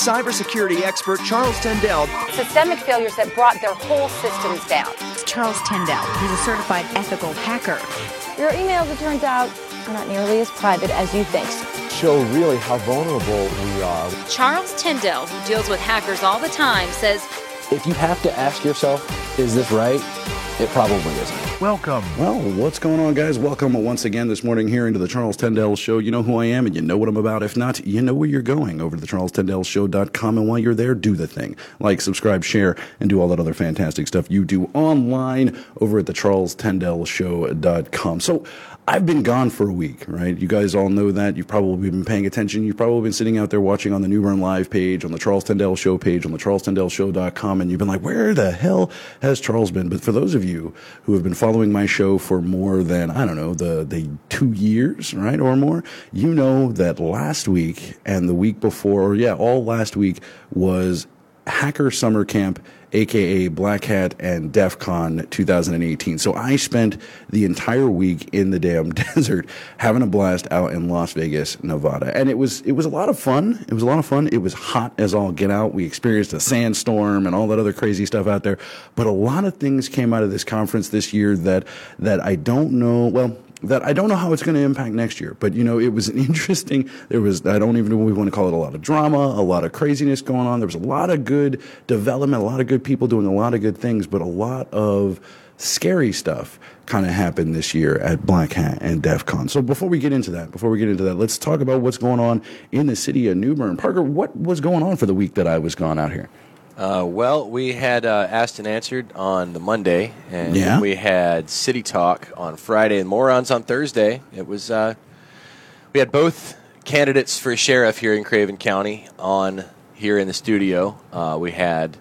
cybersecurity expert Charles Tendell. Systemic failures that brought their whole systems down. Charles Tendell. He's a certified ethical hacker. Your emails, it turns out, are not nearly as private as you think. Show really how vulnerable we are. Charles Tendell, who deals with hackers all the time, says If you have to ask yourself, is this right? It probably isn't. Welcome. Well, what's going on, guys? Welcome once again this morning here into the Charles Tendell Show. You know who I am and you know what I'm about. If not, you know where you're going over to the charlestendellshow.com. And while you're there, do the thing. Like, subscribe, share, and do all that other fantastic stuff you do online over at the charles charlestendellshow.com. So, I've been gone for a week, right? You guys all know that. You've probably been paying attention. You've probably been sitting out there watching on the New Bern Live page, on the Charles Tendell Show page, on the charlestendellshow.com, and you've been like, where the hell has Charles been? But for those of you who have been following my show for more than, I don't know, the, the two years, right, or more, you know that last week and the week before, or yeah, all last week was Hacker Summer Camp aka Black Hat and DEF CON 2018. So I spent the entire week in the damn desert having a blast out in Las Vegas, Nevada. And it was it was a lot of fun. It was a lot of fun. It was hot as all get out. We experienced a sandstorm and all that other crazy stuff out there. But a lot of things came out of this conference this year that that I don't know, well, that I don't know how it's going to impact next year. But you know, it was an interesting. There was I don't even know we want to call it. A lot of drama, a lot of craziness going on. There was a lot of good development, a lot of good people doing a lot of good things, but a lot of scary stuff kind of happened this year at Black Hat and DEF CON. So before we get into that, before we get into that, let's talk about what's going on in the city of New Bern. Parker, what was going on for the week that I was gone out here? Uh, well, we had uh, asked and answered on the Monday, and Yeah. we had City Talk on Friday and Morons on Thursday. It was uh, we had both candidates for sheriff here in Craven County on here in the studio. Uh, we had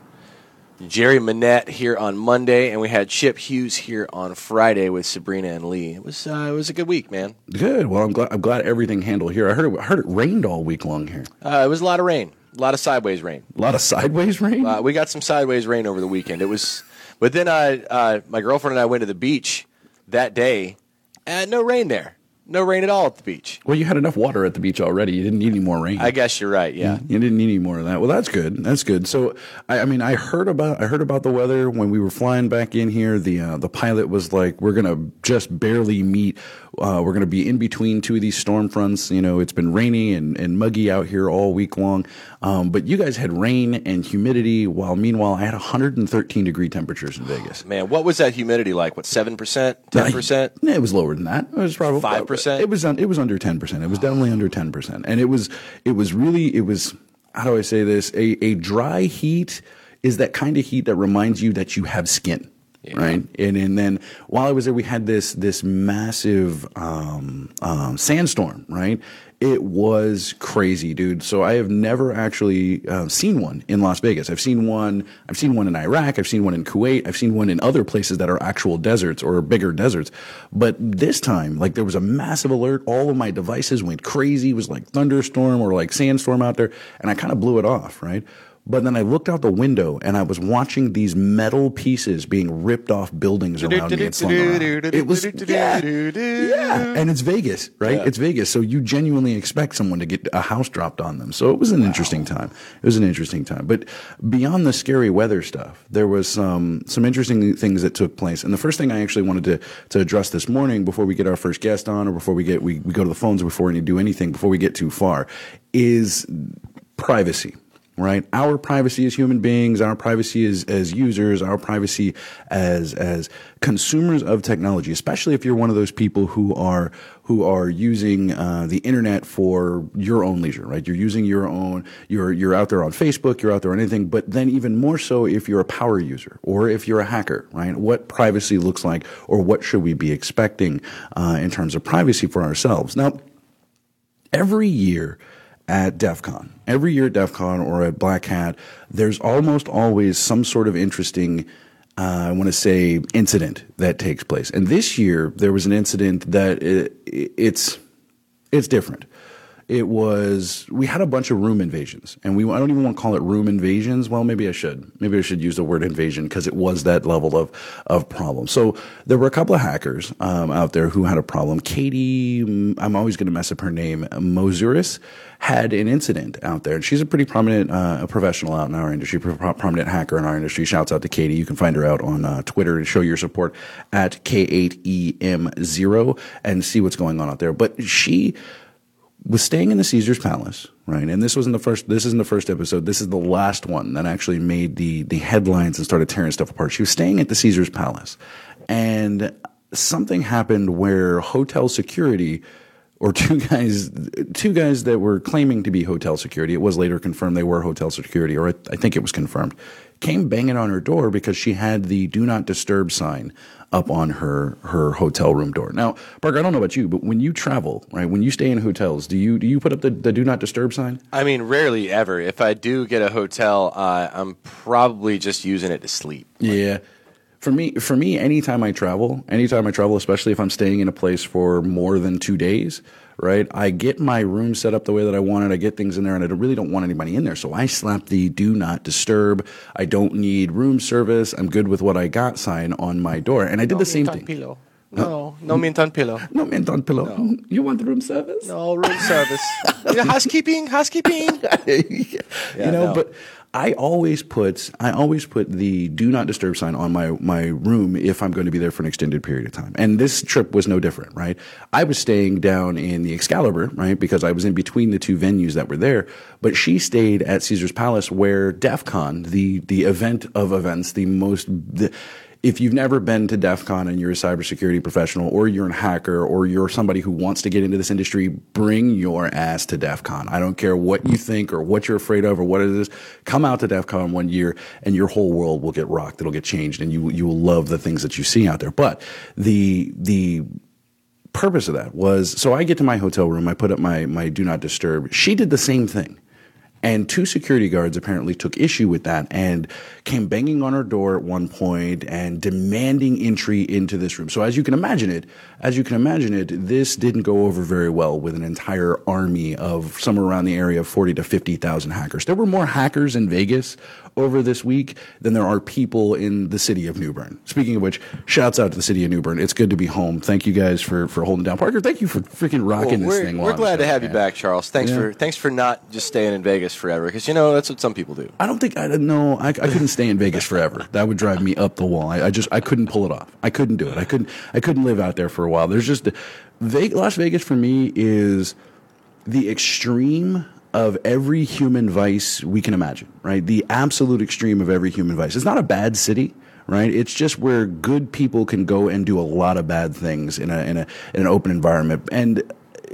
Jerry Monette here on Monday, and we had Chip Hughes here on Friday with Sabrina and Lee. It was uh, it was a good week, man. Good. Well, I'm glad. I'm glad everything handled here. I heard it, I heard it rained all week long here. Uh, it was a lot of rain, a lot of sideways rain. A lot of sideways rain. Uh, we got some sideways rain over the weekend. It was, but then I, uh, my girlfriend and I went to the beach that day, and no rain there. No rain at all at the beach. well, you had enough water at the beach already. You didn't need any more rain. I guess you're right. Yeah. You didn't need any more of that. Well, that's good. That's good. So, I, I mean, I heard about I heard about the weather when we were flying back in here. The uh, the pilot was like, "We're gonna just barely meet. Uh, we're gonna be in between two of these storm fronts. You know, it's been rainy and, and muggy out here all week long. Um, but you guys had rain and humidity, while meanwhile I had 113 degree temperatures in Vegas. Man, what was that humidity like? What seven percent, ten percent? Yeah, it was lower than that. It was probably 5%? It was un, it was under ten percent. It was definitely under ten percent, and it was it was really it was how do I say this? A a dry heat is that kind of heat that reminds you that you have skin. Right, and and then while I was there, we had this this massive um, um, sandstorm. Right, it was crazy, dude. So I have never actually uh, seen one in Las Vegas. I've seen one. I've seen one in Iraq. I've seen one in Kuwait. I've seen one in other places that are actual deserts or bigger deserts. But this time, like there was a massive alert. All of my devices went crazy. It was like thunderstorm or like sandstorm out there, and I kind of blew it off, right? But then I looked out the window and I was watching these metal pieces being ripped off buildings around me and slung around. It was yeah, yeah, and it's Vegas, right? It's Vegas, so you genuinely expect someone to get a house dropped on them. So it was an interesting time. It was an interesting time. But beyond the scary weather stuff, there was some some interesting things that took place. And the first thing I actually wanted to to address this morning before we get our first guest on, or before we get we, we go to the phones or before we do anything, before we get too far, is privacy right? Our privacy as human beings our privacy as, as users our privacy as as consumers of technology especially if you're one of those people who are who are using uh, the internet for your own leisure right? You're using your own you're you're out there on facebook you're out there on anything but then even more so if you're a power user or if you're a hacker right? What privacy looks like or what should we be expecting uh, in terms of privacy for ourselves? Now every year at DEF CON, every year at DEF CON or at Black Hat, there's almost always some sort of interesting, uh, I want to say, incident that takes place. And this year, there was an incident that it, it's, it's different. It was we had a bunch of room invasions, and we I don't even want to call it room invasions. Well, maybe I should. Maybe I should use the word invasion because it was that level of of problem. So there were a couple of hackers um, out there who had a problem. Katie, mm, I'm always going to mess up her name. Moussouris had an incident out there, and she's a pretty prominent uh, professional out in our industry, pro- prominent hacker in our industry. Shouts out to Katie. You can find her out on uh, Twitter and show your support at K8EM0 and see what's going on out there. But she was staying in the Caesar's Palace, right? And this wasn't the first. This isn't the first episode. This is the last one that actually made the the headlines and started tearing stuff apart. She was staying at the Caesar's Palace, and something happened where hotel security or two guys, two guys that were claiming to be hotel security. It was later confirmed they were hotel security, or I think it was confirmed. Came banging on her door because she had the "Do Not Disturb" sign up on her her hotel room door. Now, Parker, I don't know about you, but when you travel, right, when you stay in hotels, do you do you put up the, the "Do Not Disturb" sign? I mean, rarely ever. If I do get a hotel, uh, I'm probably just using it to sleep. Yeah. For me, for me, anytime I travel, anytime I travel, especially if I'm staying in a place for more than two days, right? I get my room set up the way that I want it. I get things in there, and I really don't want anybody in there. So I slap the "Do Not Disturb." I don't need room service. I'm good with what I got sign on my door, and I did No the same thing. Pillow. No, no mint on pillow. No mint on pillow. You want the room service? No room service. You know, housekeeping, housekeeping. you know, no. but I always put I always put the do not disturb sign on my my room if I'm going to be there for an extended period of time. And this trip was no different, right? I was staying down in the Excalibur, right? Because I was in between the two venues that were there, but she stayed at Caesar's Palace where DEF CON, the the event of events, the most the, if you've never been to DEF CON and you're a cybersecurity professional or you're a hacker or you're somebody who wants to get into this industry, bring your ass to DEF CON. I don't care what you think or what you're afraid of or what it is. Come out to DEF CON one year and your whole world will get rocked. It'll get changed and you, you will love the things that you see out there. But the, the, purpose of that was so I get to my hotel room, I put up my my do not disturb. She did the same thing. And two security guards apparently took issue with that and came banging on her door at one point and demanding entry into this room. So as you can imagine it, as you can imagine it, this didn't go over very well with an entire army of somewhere around the area of 40 to 50,000 hackers. There were more hackers in Vegas over this week than there are people in the city of New Bern. Speaking of which, shouts out to the city of New Bern. It's good to be home. Thank you guys for, for holding down. Parker, thank you for freaking rocking Well, this thing. we're glad to still have you back, Charles. Thanks Yeah. for thanks for not just staying in Vegas forever, because you know that's what some people do. I don't think I know. I, I couldn't stay in Vegas forever. That would drive me up the wall. I, I just I couldn't pull it off. I couldn't do it. I couldn't I couldn't live out there for a while. There's just Vegas, Las Vegas for me is the extreme of every human vice we can imagine. Right, the absolute extreme of every human vice. It's not a bad city. Right, it's just where good people can go and do a lot of bad things in a in a in an open environment and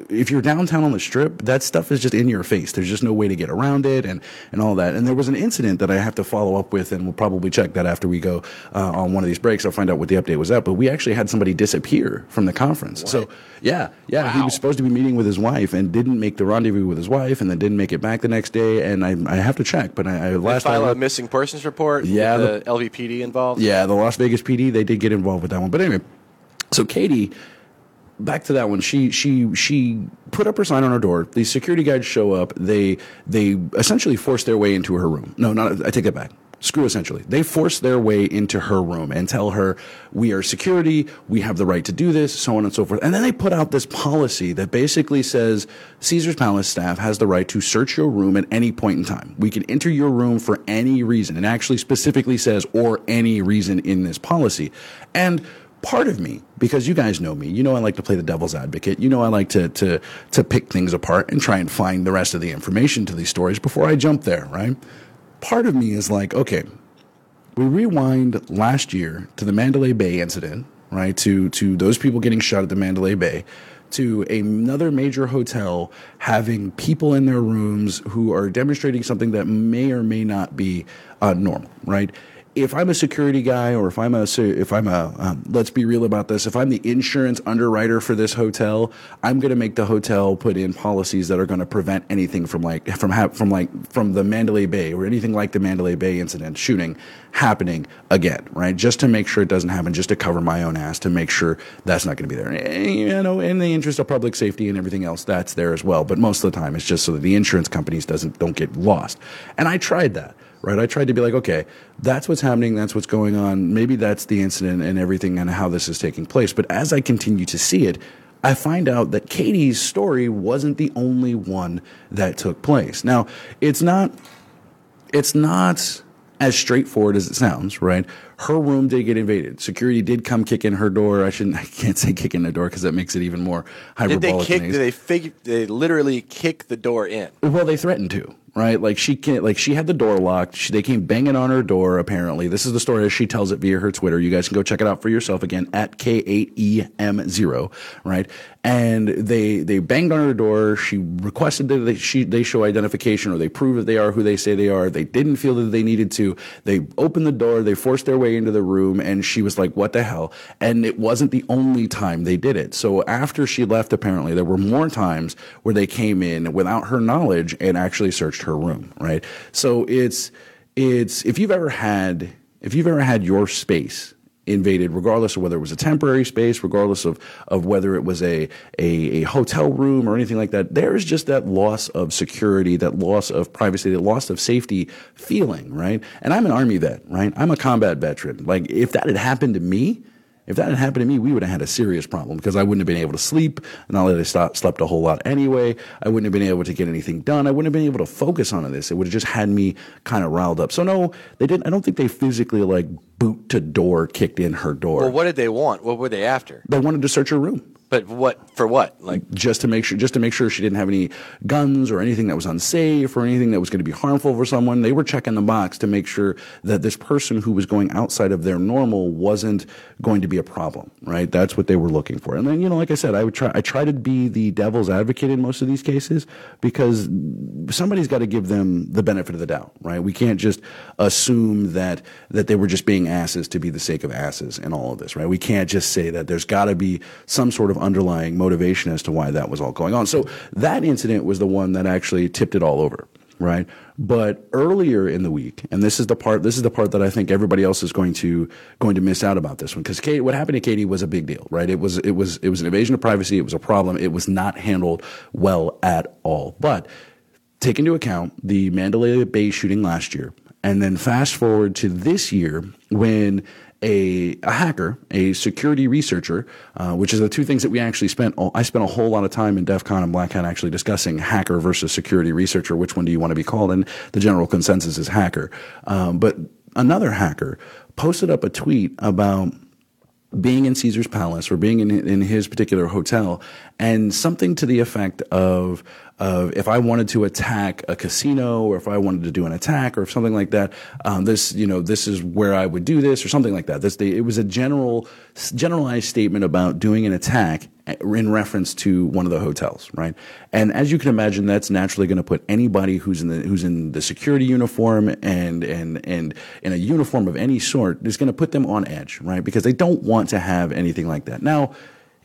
if you're downtown on the strip, that stuff is just in your face. There's just no way to get around it and, and all that. And there was an incident that I have to follow up with, and we'll probably check that after we go uh, on one of these breaks. I'll find out what the update was at. But we actually had somebody disappear from the conference. So, yeah, yeah, he was supposed to be meeting with his wife and didn't make the rendezvous with his wife and then didn't make it back the next day. And I, I have to check, but I, I last file I a missing persons report. Yeah, with the, LVPD involved. yeah, the Las Vegas PD, they did get involved with that one. But anyway, so Katie, back to that one. She she she put up her sign on her door. The security guards show up. They they essentially force their way into her room. No, not I take that back. Screw essentially. They force their way into her room and tell her, we are security, we have the right to do this, so on and so forth. And then they put out this policy that basically says Caesar's Palace staff has the right to search your room at any point in time. We can enter your room for any reason. and actually specifically says, or any reason in this policy. And part of me, because you guys know me, you know I like to play the devil's advocate. You know I like to to to pick things apart and try and find the rest of the information to these stories before I jump there, right? Part of me is like, okay, we rewind last year to the Mandalay Bay incident, right? To to those people getting shot at the Mandalay Bay, to another major hotel having people in their rooms who are demonstrating something that may or may not be uh, normal, right? If I'm a security guy or if I'm a if I'm a um, let's be real about this if I'm the insurance underwriter for this hotel I'm going to make the hotel put in policies that are going to prevent anything from like from ha- from like from the Mandalay Bay or anything like the Mandalay Bay incident shooting happening again right? Just to make sure it doesn't happen just to cover my own ass to make sure that's not going to be there. And, you know in the interest of public safety and everything else that's there as well. But most of the time it's just so that the insurance companies doesn't don't get lost. And I tried that right? I tried to be like, okay, that's what's happening, that's what's going on. Maybe that's the incident and everything and how this is taking place. But as I continue to see it, I find out that Katie's story wasn't the only one that took place. Now, it's not it's not as straightforward as it sounds, right? Her room did get invaded. Security did come kick in her door. I shouldn't, I can't say kick in the door because that makes it even more hyperbolic. Did they kick? Did they fig- They literally kick the door in. Well, they threatened to, right? Like she can't, like she had the door locked. She, they came banging on her door. Apparently, this is the story as she tells it via her Twitter. You guys can go check it out for yourself again at K8EM0, right? And they they banged on her door. She requested that they, she they show identification or they prove that they are who they say they are. They didn't feel that they needed to. They opened the door. They forced their way into the room, and she was like, "What the hell?" And it wasn't the only time they did it. So after she left, apparently there were more times where they came in without her knowledge and actually searched her room, right? So it's it's if you've ever had if you've ever had your space invaded, regardless of whether it was a temporary space, regardless of, of whether it was a, a, a, hotel room or anything like that, there is just that loss of security, that loss of privacy, that loss of safety feeling, right? And I'm an Army vet, right? I'm a combat veteran. Like, if that had happened to me, if that had happened to me, we would have had a serious problem because I wouldn't have been able to sleep. Not that I slept a whole lot anyway. I wouldn't have been able to get anything done. I wouldn't have been able to focus on this. It would have just had me kind of riled up. So no, they didn't. I don't think they physically like boot to door kicked in her door. Well, what did they want? What were they after? They wanted to search her room. But what for? What like just to make sure, just to make sure she didn't have any guns or anything that was unsafe or anything that was going to be harmful for someone. They were checking the box to make sure that this person who was going outside of their normal wasn't going to be a problem. Right? That's what they were looking for. And then you know, like I said, I would try. I try to be the devil's advocate in most of these cases because somebody's got to give them the benefit of the doubt. Right? We can't just assume that that they were just being asses to be the sake of asses in all of this. Right? We can't just say that there's got to be some sort of underlying motivation as to why that was all going on. So that incident was the one that actually tipped it all over, right? But earlier in the week, and this is the part, this is the part that I think everybody else is going to going to miss out about this one because kate what happened to Katie was a big deal, right? It was it was it was an invasion of privacy. It was a problem. It was not handled well at all. But take into account the Mandalay Bay shooting last year, and then fast forward to this year when a, a hacker, a security researcher, uh, which is the two things that we actually spent. I spent a whole lot of time in DEF CON and Black Hat actually discussing hacker versus security researcher. Which one do you want to be called? And the general consensus is hacker. Um, but another hacker posted up a tweet about being in Caesar's Palace or being in, in his particular hotel and something to the effect of of if I wanted to attack a casino or if I wanted to do an attack or something like that, um, this you know this is where I would do this or something like that. This it was a general generalized statement about doing an attack in reference to one of the hotels, right? And as you can imagine, that's naturally going to put anybody who's in the who's in the security uniform and and and in a uniform of any sort is going to put them on edge, right? Because they don't want to have anything like that. Now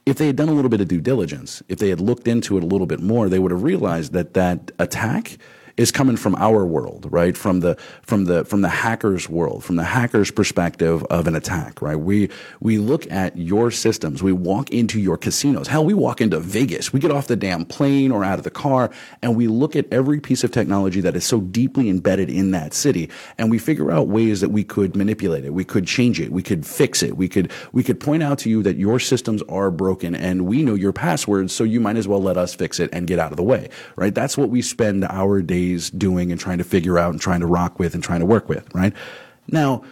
if they had done a little bit of due diligence, if they had looked into it a little bit more, they would have realized that that attack is coming from our world, right? From the from the from the hacker's world, from the hacker's perspective of an attack, right? We we look at your systems, we walk into your casinos. Hell, we walk into Vegas. We get off the damn plane or out of the car and we look at every piece of technology that is so deeply embedded in that city and we figure out ways that we could manipulate it. We could change it. We could fix it. We could we could point out to you that your systems are broken and we know your passwords, so you might as well let us fix it and get out of the way, right? That's what we spend our days days doing and trying to figure out and trying to rock with and trying to work with, right? Now,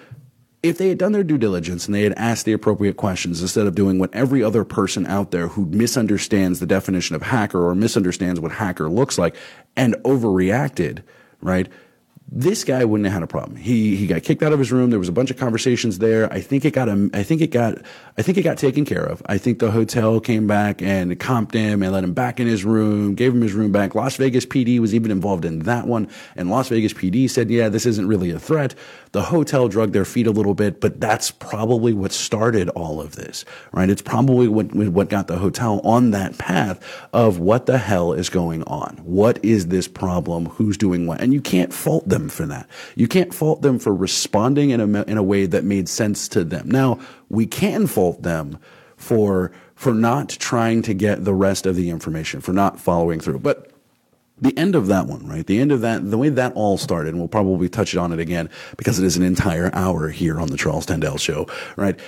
if they had done their due diligence and they had asked the appropriate questions instead of doing what every other person out there who misunderstands the definition of hacker or misunderstands what hacker looks like and overreacted, right? This guy wouldn't have had a problem. He he got kicked out of his room. There was a bunch of conversations there. I think it got him. I think it got. I think it got taken care of. I think the hotel came back and comped him and let him back in his room, gave him his room back. Las Vegas PD was even involved in that one, and Las Vegas PD said, "Yeah, this isn't really a threat." The hotel drug their feet a little bit, but that's probably what started all of this, right? It's probably what what got the hotel on that path of what the hell is going on. What is this problem? Who's doing what? And you can't fault them for that. You can't fault them for responding in a, in a way that made sense to them. Now, we can fault them for, for not trying to get the rest of the information, for not following through. But the end of that one, right? The end of that, the way that all started, and we'll probably touch on it again because it is an entire hour here on the Charles Tendell show, right?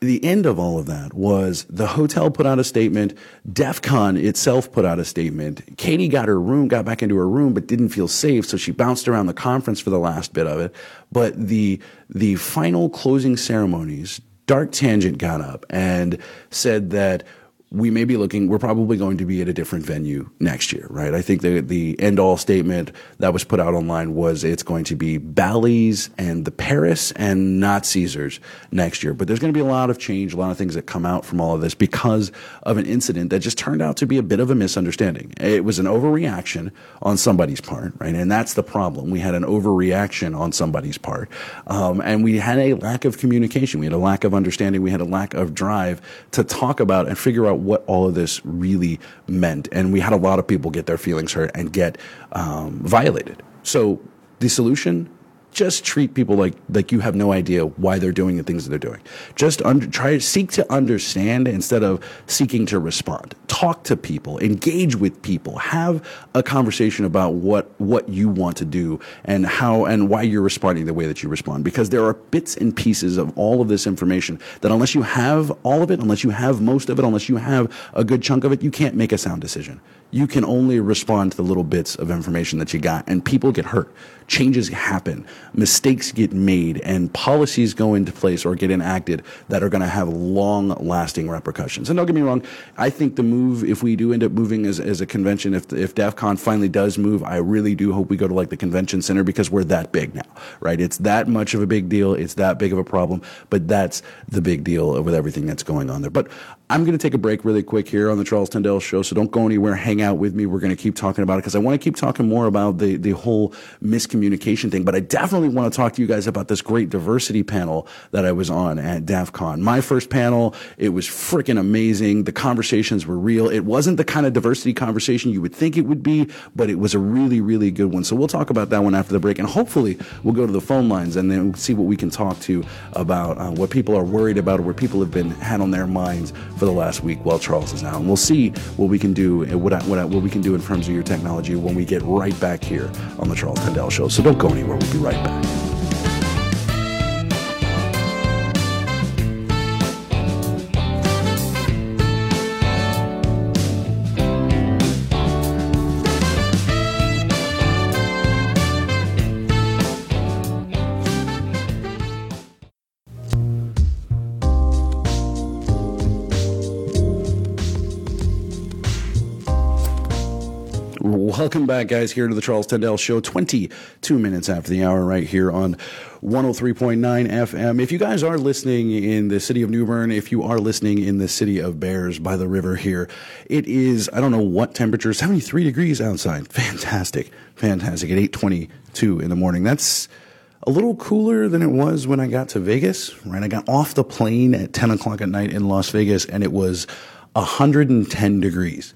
the end of all of that was the hotel put out a statement. DEF CON itself put out a statement. Katie got her room, got back into her room, but didn't feel safe. So she bounced around the conference for the last bit of it. But the, the final closing ceremonies, Dark Tangent got up and said that we may be looking, we're probably going to be at a different venue next year, right? I think the, the end all statement that was put out online was it's going to be Bally's and the Paris and not Caesars next year. But there's going to be a lot of change, a lot of things that come out from all of this because of an incident that just turned out to be a bit of a misunderstanding. It was an overreaction on somebody's part, right? And that's the problem. We had an overreaction on somebody's part. Um, and we had a lack of communication. We had a lack of understanding. We had a lack of drive to talk about and figure out what all of this really meant. And we had a lot of people get their feelings hurt and get um, violated. So the solution just treat people like like you have no idea why they're doing the things that they're doing. Just under, try seek to understand instead of seeking to respond. Talk to people, engage with people, have a conversation about what what you want to do and how and why you're responding the way that you respond. Because there are bits and pieces of all of this information that unless you have all of it, unless you have most of it, unless you have a good chunk of it, you can't make a sound decision you can only respond to the little bits of information that you got and people get hurt changes happen mistakes get made and policies go into place or get enacted that are going to have long lasting repercussions. And don't get me wrong i think the move if we do end up moving as, as a convention if, if def con finally does move i really do hope we go to like the convention center because we're that big now right? It's that much of a big deal it's that big of a problem but that's the big deal with everything that's going on there. But i'm going to take a break really quick here on the charles tendell show so don't go anywhere. Hang out with me. We're going to keep talking about it because i want to keep talking more about the, the whole miscommunication thing but i definitely want to talk to you guys about this great diversity panel that i was on at def con. My first panel it was freaking amazing. The conversations were real. It wasn't the kind of diversity conversation you would think it would be but it was a really really good one. So we'll talk about that one after the break and hopefully we'll go to the phone lines and then see what we can talk to about uh, what people are worried about or what people have been had on their minds for the last week while charles is out. And we'll see what we can do what, I, what, I, what we can do in terms of your technology when we get right back here on the charles tendell show. So don't go anywhere. We'll be right back Welcome back, guys, here to the Charles Tendell Show. 22 minutes after the hour, right here on 103.9 FM. If you guys are listening in the city of New Bern, if you are listening in the city of Bears by the river here, it is, I don't know what temperature, 73 degrees outside. Fantastic. Fantastic. At 822 in the morning. That's a little cooler than it was when I got to Vegas, right? I got off the plane at 10 o'clock at night in Las Vegas and it was 110 degrees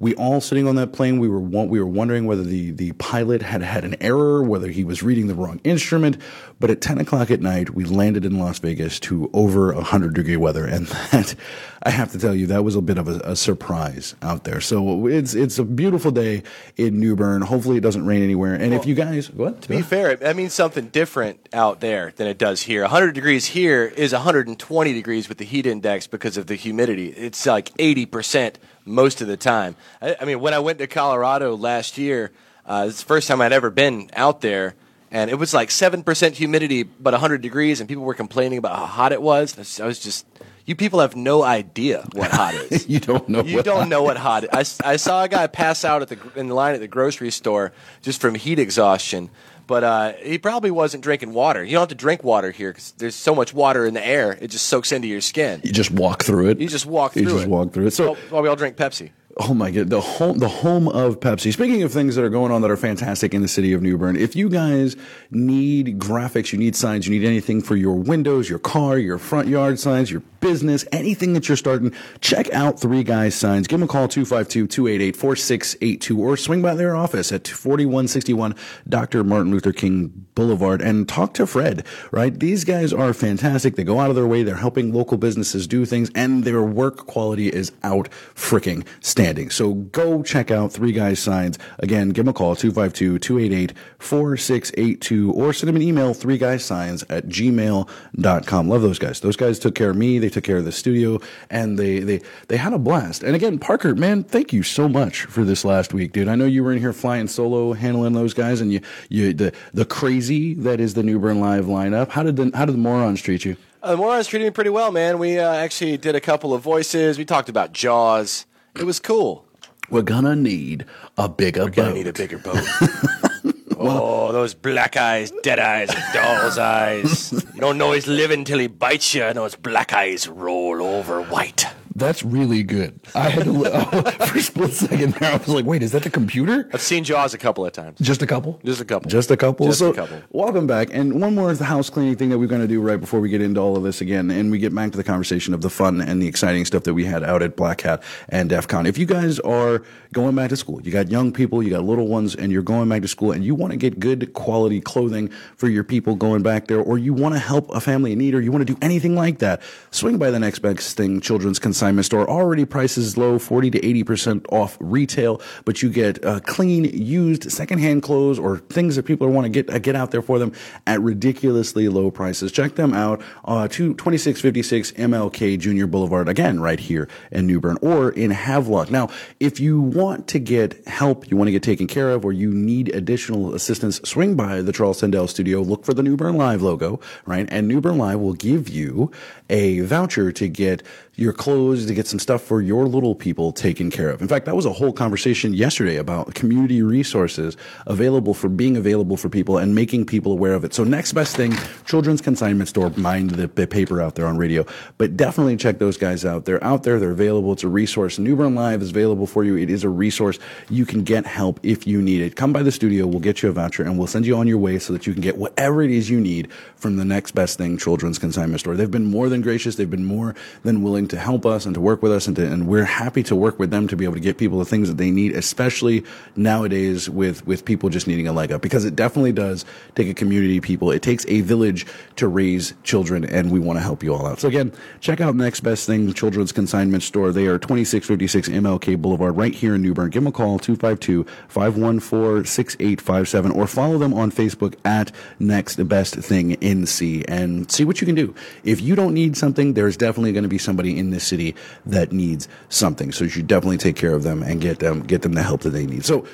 we all sitting on that plane, we were we were wondering whether the the pilot had had an error, whether he was reading the wrong instrument. But at ten o'clock at night, we landed in Las Vegas to over hundred degree weather, and that I have to tell you that was a bit of a, a, surprise out there. So it's it's a beautiful day in New Bern. Hopefully, it doesn't rain anywhere. And well, if you guys, what to be fair, that means something different out there than it does here. 100 degrees here is 120 degrees with the heat index because of the humidity. It's like 80 percent most of the time. I, I, mean, when I went to Colorado last year, uh, it's the first time I'd ever been out there, and it was like seven percent humidity, but 100 degrees, and people were complaining about how hot it was. I was just you people have no idea what hot is. you don't know. You don't know what hot. Is. I, I saw a guy pass out at the in the line at the grocery store just from heat exhaustion. But uh, he probably wasn't drinking water. You don't have to drink water here because there's so much water in the air; it just soaks into your skin. You just walk through it. You just walk through You through just it. walk through it. So, well, we all drink Pepsi. Oh my god, the home the home of Pepsi. Speaking of things that are going on that are fantastic in the city of New Bern, if you guys need graphics, you need signs, you need anything for your windows, your car, your front yard signs, your business, anything that you're starting, check out Three Guys Signs. Give them a call 252-288-4682 or swing by their office at 4161 Dr. Martin Luther King Boulevard and talk to Fred, right? These guys are fantastic. They go out of their way. They're helping local businesses do things and their work quality is out freaking standing. So go check out Three Guys Signs. Again, give them a call 252-288-4682 or send them an email three guys signs at gmail.com. Love those guys. Those guys took care of me. They took care of the studio and they, they, they had a blast. And again, Parker, man, thank you so much for this last week, dude. I know you were in here flying solo, handling those guys and you, you, the, the crazy that is the New Bern Live lineup. How did the, how did the morons treat you? Uh, the Morons treated me pretty well, man. We uh, actually did a couple of voices. We talked about Jaws. It was cool. We're gonna need a bigger boat. We're gonna need a bigger boat. oh, those black eyes, dead eyes, doll's eyes. You don't know he's living till he bites you, and those black eyes roll over white. That's really good. I had to for a split second there. I was like, "Wait, is that the computer?" I've seen Jaws a couple of times. Just a couple. Just a couple. Just a couple. Just so, a couple. Welcome back. And one more is the house cleaning thing that we're going to do right before we get into all of this again, and we get back to the conversation of the fun and the exciting stuff that we had out at Black Hat and DEF CON. If you guys are going back to school, you got young people, you got little ones, and you're going back to school, and you want to get good quality clothing for your people going back there, or you want to help a family in need, or you want to do anything like that, swing by the next best thing children's consignment store. Already prices low, 40 to 80% off retail, but you get uh, clean, used, secondhand clothes or things that people want to get uh, get out there for them at ridiculously low prices. Check them out, uh, to 2656 MLK Junior Boulevard, again, right here in New Bern or in Havelock. Now, if you want to get help, you want to get taken care of, or you need additional assistance, swing by the Charles Tendell studio, look for the New Bern Live logo, right? And New Bern Live will give you a voucher to get your clothes, to get some stuff for your little people taken care of. In fact, that was a whole conversation yesterday about community resources available for being available for people and making people aware of it. So next best thing, children's consignment store, mind the, paper out there on radio, but definitely check those guys out. They're out there. They're available. It's a resource. New Bern Live is available for you. It is a resource. You can get help if you need it. Come by the studio. We'll get you a voucher and we'll send you on your way so that you can get whatever it is you need from the next best thing children's consignment store. They've been more than gracious. They've been more than willing to help us and to work with us and to, and we're happy to work with them to be able to get people the things that they need, especially nowadays with, with people just needing a leg up because it definitely does take a community people. It takes a village to raise children and we want to help you all out. So again, check out Next Best Thing Children's Consignment Store. They are 2656 MLK Boulevard right here in New Bern. Give them a call 252-514-6857 or follow them on Facebook at Next Best Thing NC and see what you can do. If you don't need something, there's definitely going to be somebody in this city that needs something. So you should definitely take care of them and get them get them the help that they need. So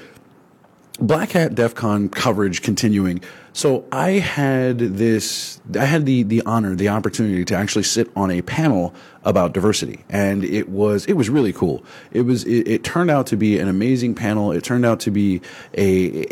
Black Hat DEF CON coverage continuing. So I had this, I had the, the honor, the opportunity to actually sit on a panel about diversity. And it was, it was really cool. It was, it, it turned out to be an amazing panel. It turned out to be a,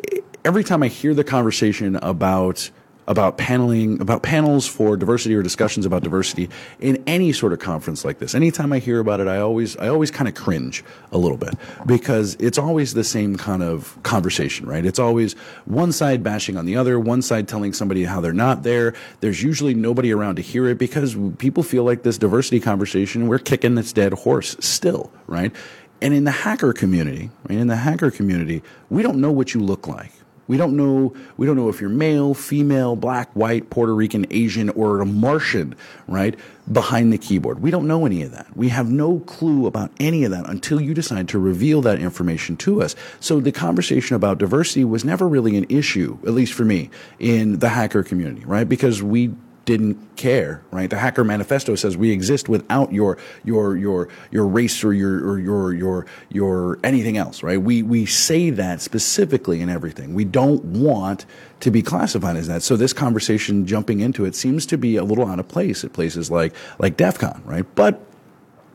every time I hear the conversation about, about paneling, about panels for diversity or discussions about diversity in any sort of conference like this. Anytime I hear about it, I always, I always kind of cringe a little bit because it's always the same kind of conversation, right? It's always one side bashing on the other, one side telling somebody how they're not there. There's usually nobody around to hear it because people feel like this diversity conversation, we're kicking this dead horse still, right? And in the hacker community, in the hacker community, we don't know what you look like. We don't know. We don't know if you're male, female, black, white, Puerto Rican, Asian, or a Martian, right? Behind the keyboard, we don't know any of that. We have no clue about any of that until you decide to reveal that information to us. So the conversation about diversity was never really an issue, at least for me, in the hacker community, right? Because we didn't care, right? The Hacker Manifesto says we exist without your your your your race or your or your your your anything else, right? We we say that specifically in everything. We don't want to be classified as that. So this conversation jumping into it seems to be a little out of place at places like like DEF CON, right? But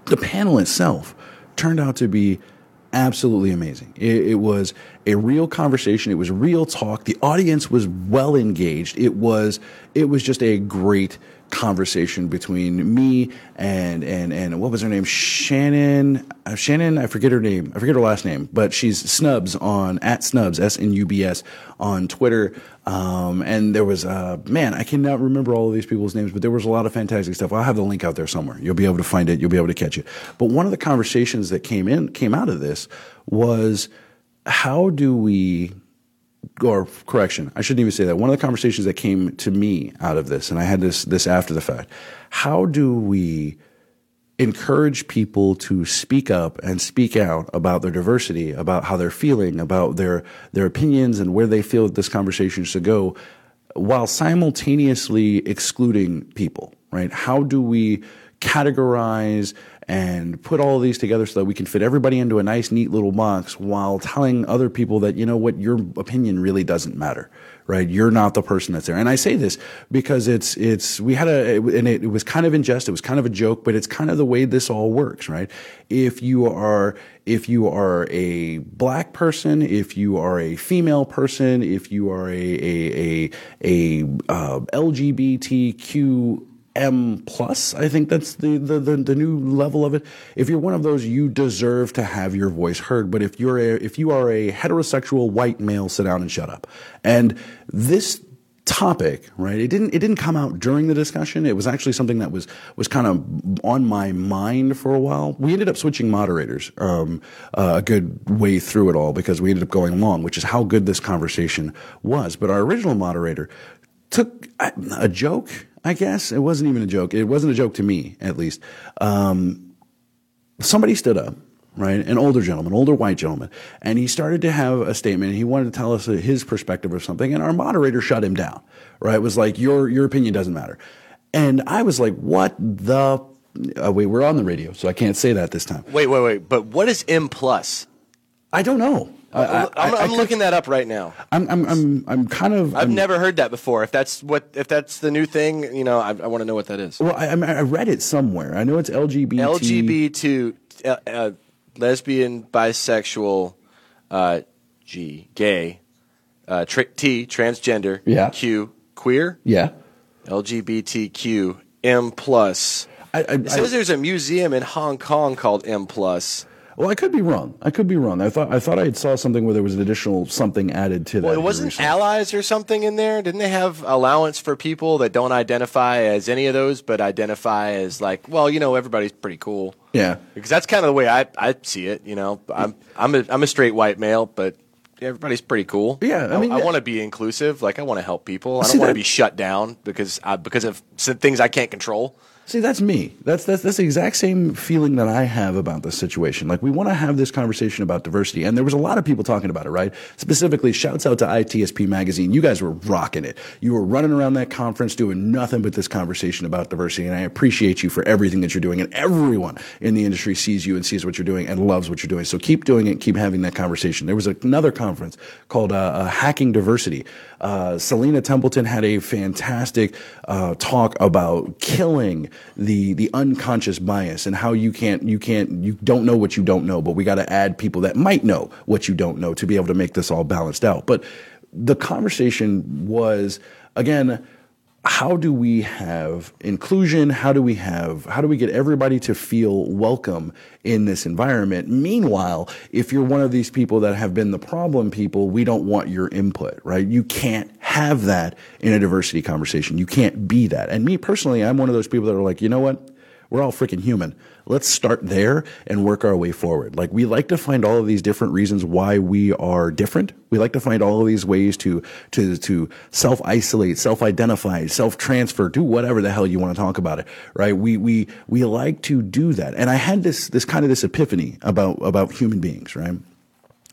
the panel itself turned out to be absolutely amazing. It, it, was a real conversation. It was real talk. The audience was well engaged. It was it was just a great conversation between me and and and what was her name? Shannon uh, Shannon I forget her name. I forget her last name but she's Snubs on at Snubs S N U B S on Twitter. Um, and there was uh, man I cannot remember all of these people's names but there was a lot of fantastic stuff. I'll have the link out there somewhere. You'll be able to find it. You'll be able to catch it. But one of the conversations that came in came out of this was how do we or correction, I shouldn't even say that. One of the conversations that came to me out of this, and I had this this after the fact. How do we encourage people to speak up and speak out about their diversity, about how they're feeling, about their their opinions, and where they feel this conversation should go, while simultaneously excluding people? Right? How do we categorize and put all of these together so that we can fit everybody into a nice, neat little box while telling other people that, you know what, your opinion really doesn't matter, right? You're not the person that's there. And I say this because it's, it's, we had a, and it, it was kind of in jest, it was kind of a joke, but it's kind of the way this all works, right? If you are, if you are a black person, if you are a female person, if you are a, a, a, a uh, LGBTQ M plus. I think that's the, the, the, the, new level of it. If you're one of those, you deserve to have your voice heard. But if you're a, if you are a heterosexual white male, sit down and shut up. And this topic, right? It didn't it didn't come out during the discussion. It was actually something that was was kind of on my mind for a while. We ended up switching moderators um, uh, a good way through it all because we ended up going long, which is how good this conversation was. But our original moderator took a, a joke I guess it wasn't even a joke. It wasn't a joke to me, at least. Um, somebody stood up, right? An older gentleman, older white gentleman, and he started to have a statement. He wanted to tell us his perspective of something, and our moderator shut him down. Right? It was like your your opinion doesn't matter, and I was like, what the. Uh, wait, we're on the radio, so I can't say that this time. Wait, wait, wait. But what is M plus? I don't know. I, am I, looking that up right now. I'm, I'm, I'm, I'm kind of. I've I'm, never heard that before. If that's what, if that's the new thing, you know, I, I want to know what that is. Well, I, I read it somewhere. I know it's LGBT. LGBT, uh, uh, lesbian, bisexual, uh, G, gay, uh, tra- T, transgender, yeah. Q, queer, yeah, LGBTQ, M plus. I, I, it says there's a museum in Hong Kong called M plus. Well, I could be wrong. I could be wrong. I thought I thought I saw something where there was an additional something added to that. Well, it wasn't allies or something in there. Didn't they have allowance for people that don't identify as any of those, but identify as like, well, you know, everybody's pretty cool. Yeah, because that's kind of the way I, I see it. You know, I'm I'm a, I'm a straight white male, but everybody's pretty cool. Yeah, I mean, I, I want to be inclusive. Like, I want to help people. I don't want to be shut down because I, because of things I can't control. See, that's me. That's, that's, that's the exact same feeling that I have about this situation. Like, we want to have this conversation about diversity. And there was a lot of people talking about it, right? Specifically, shouts out to ITSP Magazine. You guys were rocking it. You were running around that conference doing nothing but this conversation about diversity. And I appreciate you for everything that you're doing. And everyone in the industry sees you and sees what you're doing and loves what you're doing. So keep doing it. Keep having that conversation. There was another conference called uh, uh, Hacking Diversity. Uh, Selena Templeton had a fantastic uh, talk about killing the the unconscious bias and how you can't you can't you don't know what you don't know, but we got to add people that might know what you don't know to be able to make this all balanced out. But the conversation was again how do we have inclusion? How do we have how do we get everybody to feel welcome in this environment? Meanwhile if you're one of these people that have been the problem people we don't want your input right? You can't have that in a diversity conversation. You can't be that. And me personally i'm one of those people that are like you know what? We're all freaking human. Let's start there and work our way forward. Like we like to find all of these different reasons why we are different. We like to find all of these ways to to to self isolate, self identify, self transfer, do whatever the hell you want to talk about it. Right? We we we like to do that. And I had this this kind of this epiphany about about human beings. Right?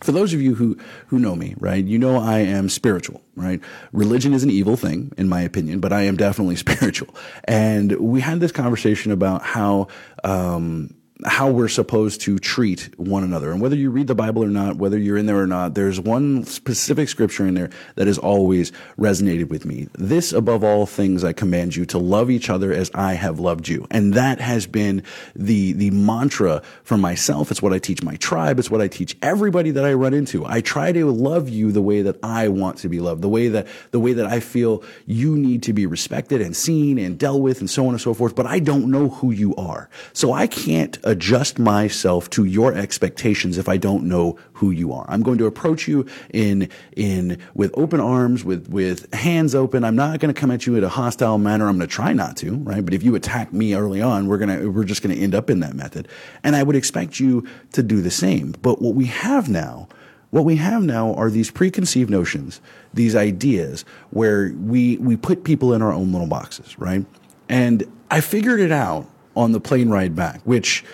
For those of you who, who know me, right, you know I am spiritual, right? Religion is an evil thing, in my opinion, but I am definitely spiritual. And we had this conversation about how, um, how we're supposed to treat one another. And whether you read the Bible or not, whether you're in there or not, there's one specific scripture in there that has always resonated with me. This above all things I command you to love each other as I have loved you. And that has been the the mantra for myself. It's what I teach my tribe, it's what I teach everybody that I run into. I try to love you the way that I want to be loved, the way that the way that I feel you need to be respected and seen and dealt with and so on and so forth, but I don't know who you are. So I can't adjust myself to your expectations if I don't know who you are. I'm going to approach you in in with open arms, with with hands open. I'm not going to come at you in a hostile manner. I'm going to try not to, right? But if you attack me early on, we're gonna we're just going to end up in that method. And I would expect you to do the same. But what we have now what we have now are these preconceived notions, these ideas where we we put people in our own little boxes, right? And I figured it out on the plane ride back, which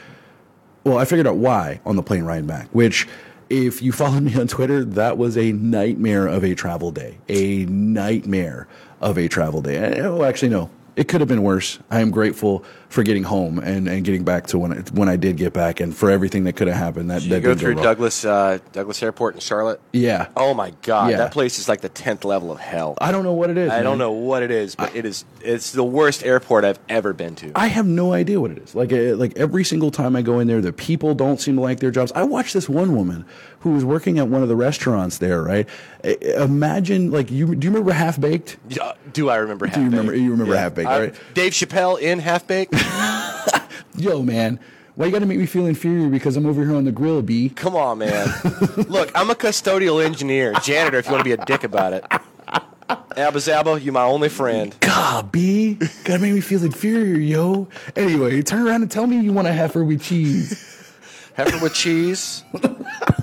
well, I figured out why on the plane ride back, which if you followed me on Twitter, that was a nightmare of a travel day. A nightmare of a travel day. Oh, actually, no. It could have been worse. I am grateful for getting home and, and getting back to when I, when I did get back and for everything that could have happened. That, Did that you go through. Douglas uh, Douglas Airport in Charlotte? Yeah. Oh my God, Yeah. that place is like the tenth level of hell. I don't know what it is. I man. don't know what it is, but it is. It's the worst airport I've ever been to. I have no idea what it is. Like, uh, like every single time I go in there, the people don't seem to like their jobs. I watched this one woman who was working at one of the restaurants there. Right? Imagine, like, you do you remember Half Baked? Yeah, do I remember? Half you remember- you remember Half-Baked, right? Dave Chappelle in Half Baked. Yo, man, why you got to make me feel inferior because I'm over here on the grill, B? Come on, man. Look, I'm a custodial engineer, janitor. If you want to be a dick about it, Abba Zabba, you my only friend. God, B, gotta make me feel inferior, yo. Anyway, turn around and tell me you want a heifer with cheese. Heifer with cheese.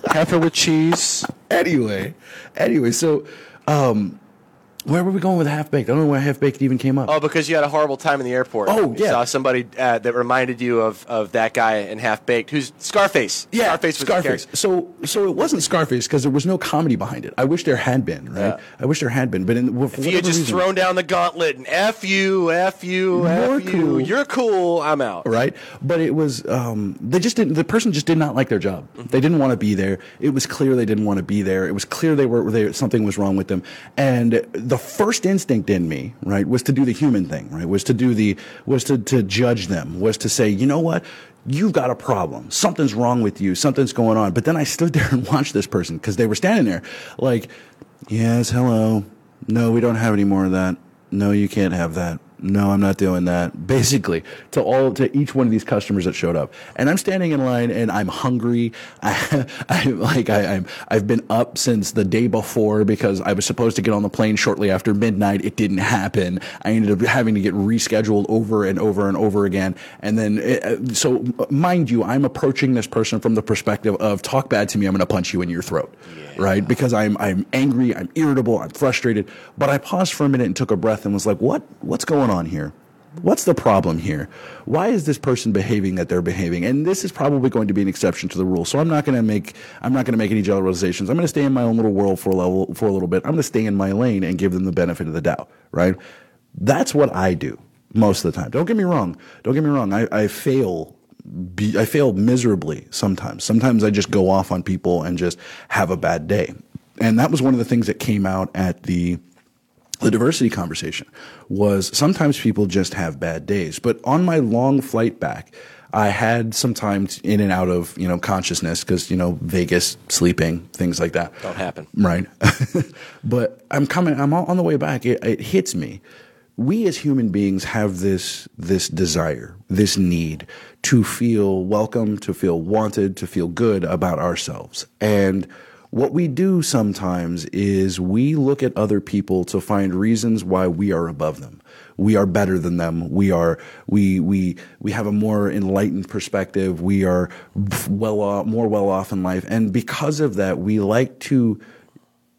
Heifer with cheese. anyway, anyway, so um, where were we going with half baked? I don't know why half baked even came up. Oh, because you had a horrible time in the airport. Oh, You yeah. saw somebody uh, that reminded you of, of that guy in Half Baked, who's Scarface. Yeah, Scarface was Scarface. So, so it wasn't Scarface because there was no comedy behind it. I wish there had been, right? Yeah. I wish there had been, but in, If you had just reason- thrown down the gauntlet and F you, F you, F you, cool. you're cool, I'm out. right? But it was um, they just didn't. The person just did not like their job. Mm-hmm. They didn't want to be there. It was clear they didn't want to be there. It was clear they were they, something was wrong with them. And the first instinct in me, right, was to do the human thing, right, was to do the was to to judge them, was to say, you know what. You've got a problem. Something's wrong with you. Something's going on. But then I stood there and watched this person because they were standing there like, yes, hello. No, we don't have any more of that. No, you can't have that. No, I'm not doing that. Basically, to all to each one of these customers that showed up, and I'm standing in line, and I'm hungry. I, I like I, I'm I've been up since the day before because I was supposed to get on the plane shortly after midnight. It didn't happen. I ended up having to get rescheduled over and over and over again. And then, uh, so mind you, I'm approaching this person from the perspective of talk bad to me, I'm going to punch you in your throat, right? Because I'm I'm angry, I'm irritable, I'm frustrated. But I paused for a minute and took a breath and was like, what what's going on here? What's the problem here? Why is this person behaving that they're behaving? And this is probably going to be an exception to the rule. So I'm not going to make I'm not going to make any generalizations. I'm going to stay in my own little world for a level, for a little bit. I'm going to stay in my lane and give them the benefit of the doubt. Right? That's what I do most of the time. Don't get me wrong. Don't get me wrong. I, I fail. Be, I fail miserably sometimes. Sometimes I just go off on people and just have a bad day. And that was one of the things that came out at the the diversity conversation was sometimes people just have bad days. But on my long flight back, I had some time in and out of, you know, consciousness because, you know, Vegas, sleeping, things like that. Don't happen. Right. but I'm coming, I'm on on the way back. It, it hits me. We as human beings have this, this desire, this need to feel welcome, to feel wanted, to feel good about ourselves. And what we do sometimes is we look at other people to find reasons why we are above them. We are better than them. We are we we we have a more enlightened perspective. We are well off, more well off in life, and because of that, we like to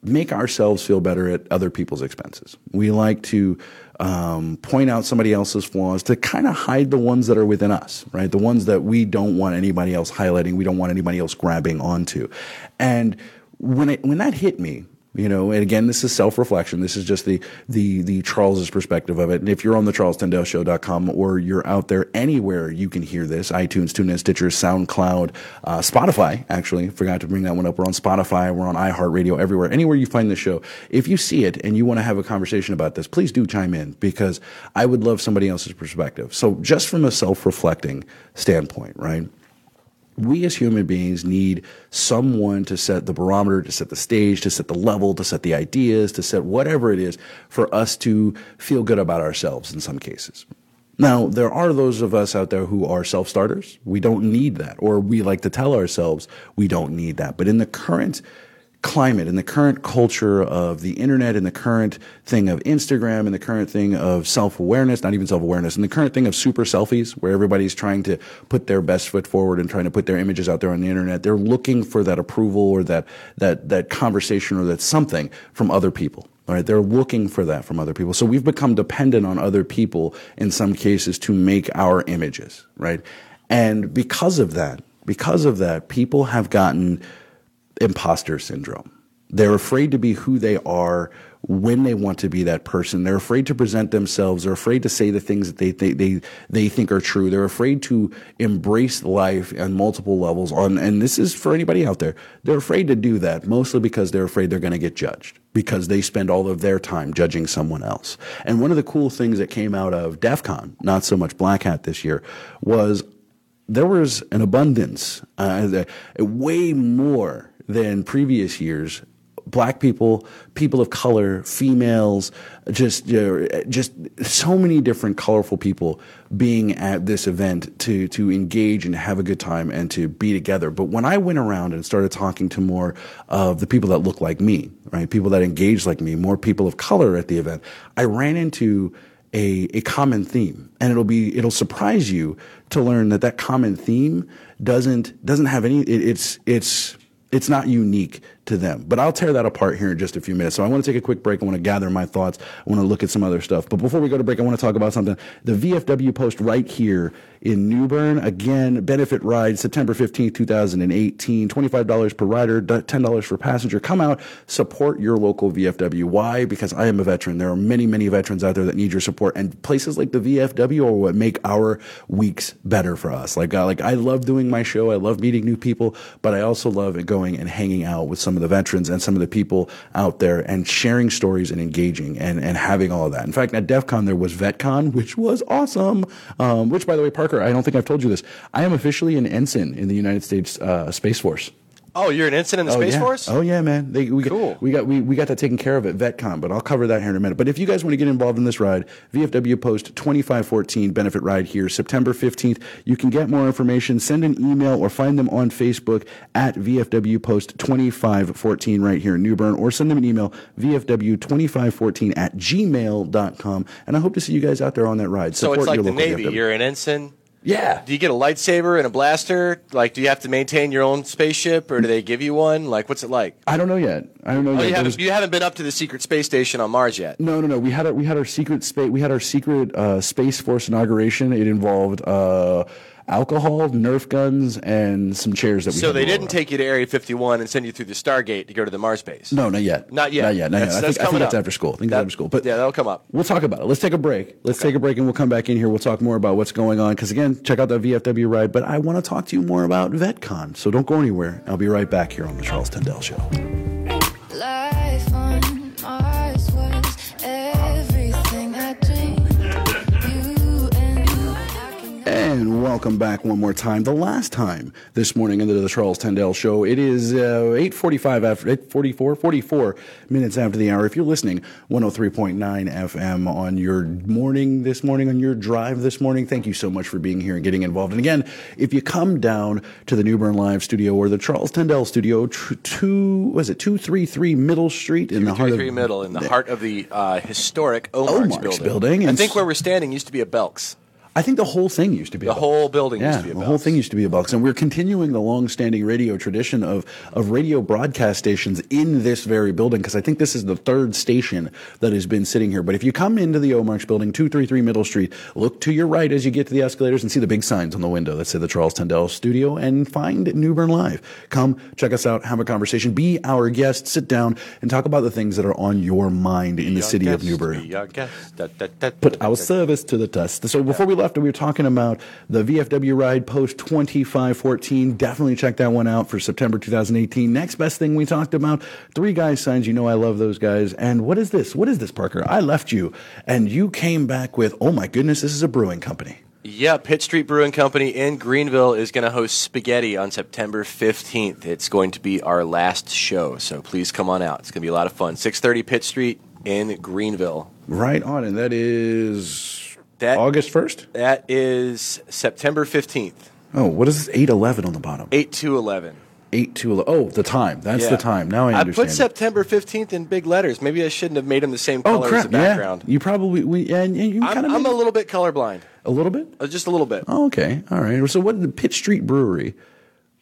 make ourselves feel better at other people's expenses. We like to um, point out somebody else's flaws to kind of hide the ones that are within us, right? The ones that we don't want anybody else highlighting, we don't want anybody else grabbing onto. And when it, when that hit me, You know, and again, this is self-reflection. This is just the the the Charles's perspective of it. And if you're on the charlestendellshow.com or you're out there anywhere, you can hear this: iTunes, TuneIn, Stitcher, SoundCloud, uh, Spotify. Actually, forgot to bring that one up. We're on Spotify. We're on iHeartRadio. Everywhere, anywhere you find the show. If you see it and you want to have a conversation about this, please do chime in because I would love somebody else's perspective. So, just from a self-reflecting standpoint, right? We as human beings need someone to set the barometer, to set the stage, to set the level, to set the ideas, to set whatever it is for us to feel good about ourselves in some cases. Now, there are those of us out there who are self starters. We don't need that. Or we like to tell ourselves we don't need that. But in the current climate and the current culture of the internet and the current thing of Instagram and the current thing of self-awareness, not even self-awareness, and the current thing of super selfies where everybody's trying to put their best foot forward and trying to put their images out there on the internet. They're looking for that approval or that, that, that conversation or that something from other people. Right, they're looking for that from other people. So we've become dependent on other people in some cases to make our images, right? And because of that, because of that, people have gotten imposter syndrome. They're afraid to be who they are when they want to be that person. They're afraid to present themselves. They're afraid to say the things that they, they, they, they think are true. They're afraid to embrace life on multiple levels. On, and this is for anybody out there. They're afraid to do that mostly because they're afraid they're going to get judged because they spend all of their time judging someone else. And one of the cool things that came out of DEF CON, not so much Black Hat this year, was there was an abundance, uh, way more than previous years. Black people, people of color, females, just you know, just so many different colorful people being at this event to to engage and have a good time and to be together. But when I went around and started talking to more of the people that look like me, right, people that engage like me, more people of color at the event, I ran into a, a common theme and it'll be it'll surprise you to learn that that common theme doesn't doesn't have any it, it's it's it's not unique to them. But I'll tear that apart here in just a few minutes. So I want to take a quick break. I want to gather my thoughts. I want to look at some other stuff. But before we go to break, I want to talk about something. The VFW post right here in New Bern. Again, benefit ride September 15th, 2018. $25 per rider, $10 for passenger. Come out, support your local VFW. Why? Because I am a veteran. There are many, many veterans out there that need your support. And places like the VFW are what make our weeks better for us. Like, uh, like I love doing my show. I love meeting new people, but I also love going and hanging out with some of the veterans and some of the people out there and sharing stories and engaging and, and having all of that. In fact, at DEF CON, there was VetCon, which was awesome. Um, which, by the way, Parker, I don't think I've told you this. I am officially an ensign in the United States uh, Space Force. Oh, you're an ensign in the oh, Space yeah. Force? Oh yeah, man. They, we cool. Got, we got we, we got that taken care of at VetCon, but I'll cover that here in a minute. But if you guys want to get involved in this ride, VFW Post 2514 benefit ride here, September 15th. You can get more information, send an email, or find them on Facebook at VFW Post 2514 right here in New Bern, or send them an email VFW2514 at gmail.com. And I hope to see you guys out there on that ride. So Support it's like your the local Navy. VFW. You're an ensign. Yeah. Do you get a lightsaber and a blaster? Like, do you have to maintain your own spaceship, or do they give you one? Like, what's it like? I don't know yet. I don't know Oh, yet. you haven't was- you haven't been up to the secret space station on Mars yet. No, no, no. We had our we had our secret space. We had our secret uh, space force inauguration. It involved uh, alcohol, Nerf guns, and some chairs that we. So they didn't take you to Area 51 and send you through the Stargate to go to the Mars base. No, not yet. Not yet. Not yet. Not That's- yet. I think, I think that's after school. I think That- that's after school. But yeah, that'll come up. We'll talk about it. Let's take a break. Let's take a break, and we'll come back in here. We'll talk more about what's going on. Because again, check out that VFW ride. But I want to talk to you more about VetCon. So don't go anywhere. I'll be right back here on the Charles Tendell Show. And welcome back one more time. The last time this morning into the Charles Tendell Show. It is uh, 8.45 after, 8.44, 44 minutes after the hour. If you're listening, 103.9 FM on your morning this morning, on your drive this morning, thank you so much for being here and getting involved. And again, if you come down to the New Bern Live studio or the Charles Tendell studio, tr- two, was it 233 Middle Street in the heart of... 3 Middle, in the heart of the uh, historic Omar's, Omar's building, I and think where we're standing used to be a Belks. I think the whole thing used to be The a Bucks. whole building yeah, used to be a the whole thing used to be a box, and we're continuing the long-standing radio tradition of of radio broadcast stations in this very building because I think this is the third station that has been sitting here. But if you come into the Omarch building, two three three Middle Street, look to your right as you get to the escalators and see the big signs on the window that say the Charles Tendell Studio, and find New Bern Live. Come check us out, have a conversation, be our guest, sit down, and talk about the things that are on your mind in the city of New Bern put our service to the test. So before we left, we were talking about the VFW ride post 2514. Definitely check that one out for September 2018. Next best thing we talked about, three guys signs. You know I love those guys. And what is this? What is this, Parker? I left you and you came back with, oh my goodness, this is a brewing company. Yeah, Pitt Street Brewing Company in Greenville is going to host Spaghetti on September 15th. It's going to be our last show, so please come on out. It's going to be a lot of fun. 6:30 Pitt Street in Greenville. Right on. And that is That- August 1st? That is September 15th, Oh, what is this? 811 on the bottom. 8 to 11. 8 to 11. Oh, the time. That's Yeah. the time. Now I I understand. put September 15th in big letters. Maybe I shouldn't have made them the same Oh color as the background. Yeah, you probably we and, and you I'm, kind of I'm a little bit colorblind. a little bit. Uh, Just a little bit. Oh, okay, all right. So, what the Pitt Street Brewery?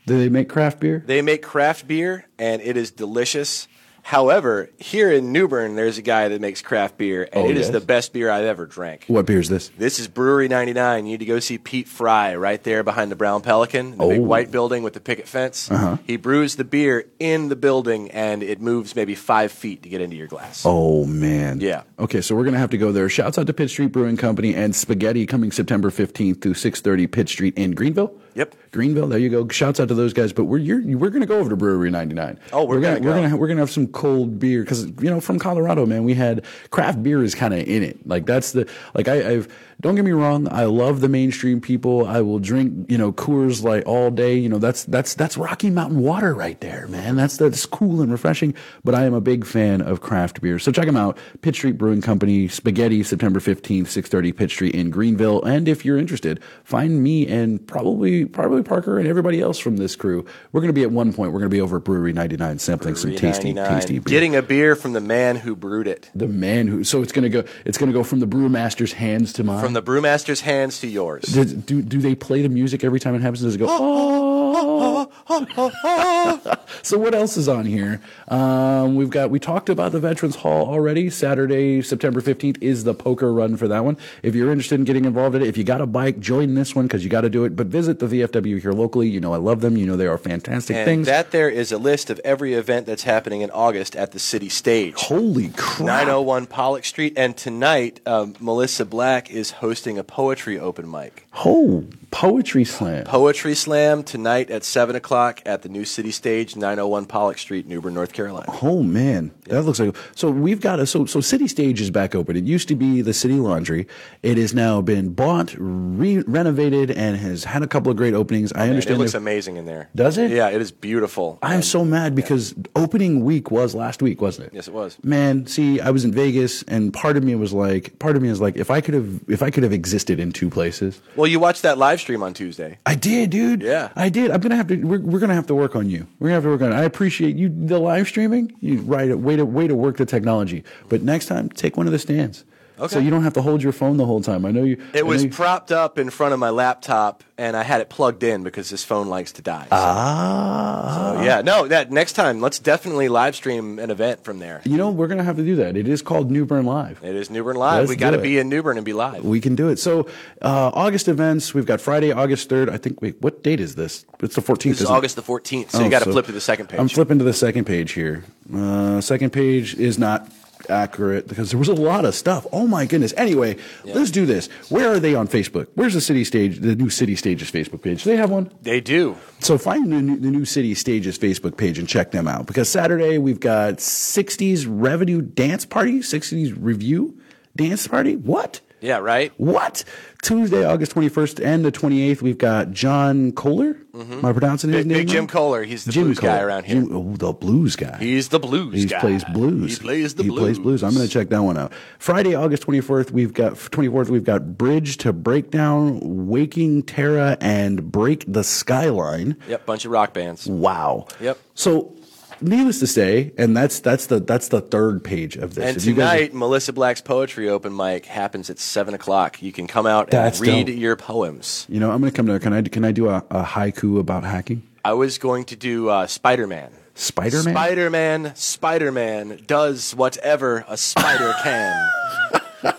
Do they make craft beer? They make craft beer, and it is delicious. However, here in New Bern, there's a guy that makes craft beer, and Oh, it is yes? the best beer I've ever drank. What beer is this? This is Brewery 99. You need to go see Pete Fry right there behind the Brown Pelican, the big Oh. white building with the picket fence. Uh-huh. He brews the beer in the building, and it moves maybe five feet to get into your glass. Oh man. Yeah. Okay, so we're gonna have to go there. Shouts out to Pitt Street Brewing Company and Spaghetti coming September fifteenth through six thirty Pitt Street in Greenville. Yep. Greenville. There you go. Shouts out to those guys. But we're you're, we're gonna go over to Brewery ninety nine. Oh, we're gonna, gonna we're gonna we're gonna have some cold beer because you know from Colorado, man, we had craft beer is kind of in it. Like that's the like I, I've don't get me wrong. I love the mainstream people. I will drink you know Coors like all day. You know that's that's that's Rocky Mountain water right there, man. That's that's cool and refreshing. But I am a big fan of craft beer. So check them out. Pitt Street Brewing Company, Spaghetti, September fifteenth, six thirty, Pitt Street in Greenville. And if you're interested, find me and probably probably Parker and everybody else from this crew. We're going to be at one point. We're going to be over at Brewery ninety nine sampling some tasty 99. tasty beer. Getting a beer from the man who brewed it. the man who so it's going to go it's going to go from the brewmaster's hands to mine. From the brewmaster's hands to yours. Does- do do they play the music every time it happens? Does it go? Oh, so what else is on here? Um, we've got we talked about the Veterans Hall already. Saturday, September fifteenth is the poker run for that one. If you're interested in getting involved in it, if you got a bike, join this one because you got to do it. But visit the VFW here locally. You know I love them. You know they are fantastic And things. that there is a list of every event that's happening in August at the city stage. Holy crap! 901 Pollock Street. And tonight, um, Melissa Black is hosting a poetry open mic. Oh, poetry slam. Poetry Slam tonight at 7 o'clock at the new city stage, 901 Pollock Street, New Bern, North Carolina. Oh man, that looks like so. We've got a so so City Stage is back open. It used to be the City Laundry. It has now been bought, re- renovated, and has had a couple of great openings. I understand. it looks amazing in there. Does it? Yeah, it is beautiful. I'm so mad because opening week was last week, wasn't it? Yes, it was. Man, see, I was in Vegas, and part of me was like, part of me is like, if I could have, if I could have existed in two places, Well, you watched that live stream on Tuesday. I did, dude. Yeah. I did. I'm gonna have to. We're, we're gonna have to work on you. We're gonna have to work on. it. I appreciate you. The live streaming. You right. Way to way to work the technology. But next time, take one of the stands. Okay. So you don't have to hold your phone the whole time. I know you. It was you- propped up in front of my laptop, and I had it plugged in because this phone likes to die. So, ah. so, yeah, no, that next time, let's definitely live stream an event from there. You know, we're gonna have to do that. It is called New Bern Live. It is New Bern Live. Let's we got to be in New Bern and be live. We can do it. So uh, August events. We've got Friday, August third. I think. Wait, what date is this? It's the 14th. This is isn't it? August the 14th, so Oh, you got to flip to the second page. I'm flipping to the second page here. Uh, second page is not accurate because there was a lot of stuff. Oh my goodness. Anyway, let's do this. Where are they on Facebook? Where's the City Stage, the new City Stages Facebook page? Do they have one? They do. So find the new, the new City Stages Facebook page and check them out because Saturday we've got 60s revenue dance party, 60s review dance party. What? Yeah, right? What? Tuesday, August 21st and the 28th, we've got John Kohler. Am I pronouncing his Mm-hmm. Big, name? big Jim right? Kohler. He's the Jim blues guy around here. Jim- oh, the blues guy. He's the blues He guy. plays blues. He plays the he blues. He plays blues. I'm going to check that one out. Friday, August 24th, we've got 24th. We've got Bridge to Breakdown, Waking Terra, and Break the Skyline. Yep, bunch of rock bands. Wow. Yep. So needless to say, and that's that's the that's the third page of this. And If tonight, Melissa Black's poetry open mic happens at seven o'clock. You can come out and read dope. your poems. you know, I'm going to come to. Can I can I do a, a haiku about hacking? I was going to do uh, Spider Man. Spider Man. Spider Man, Spider Man does whatever a spider can.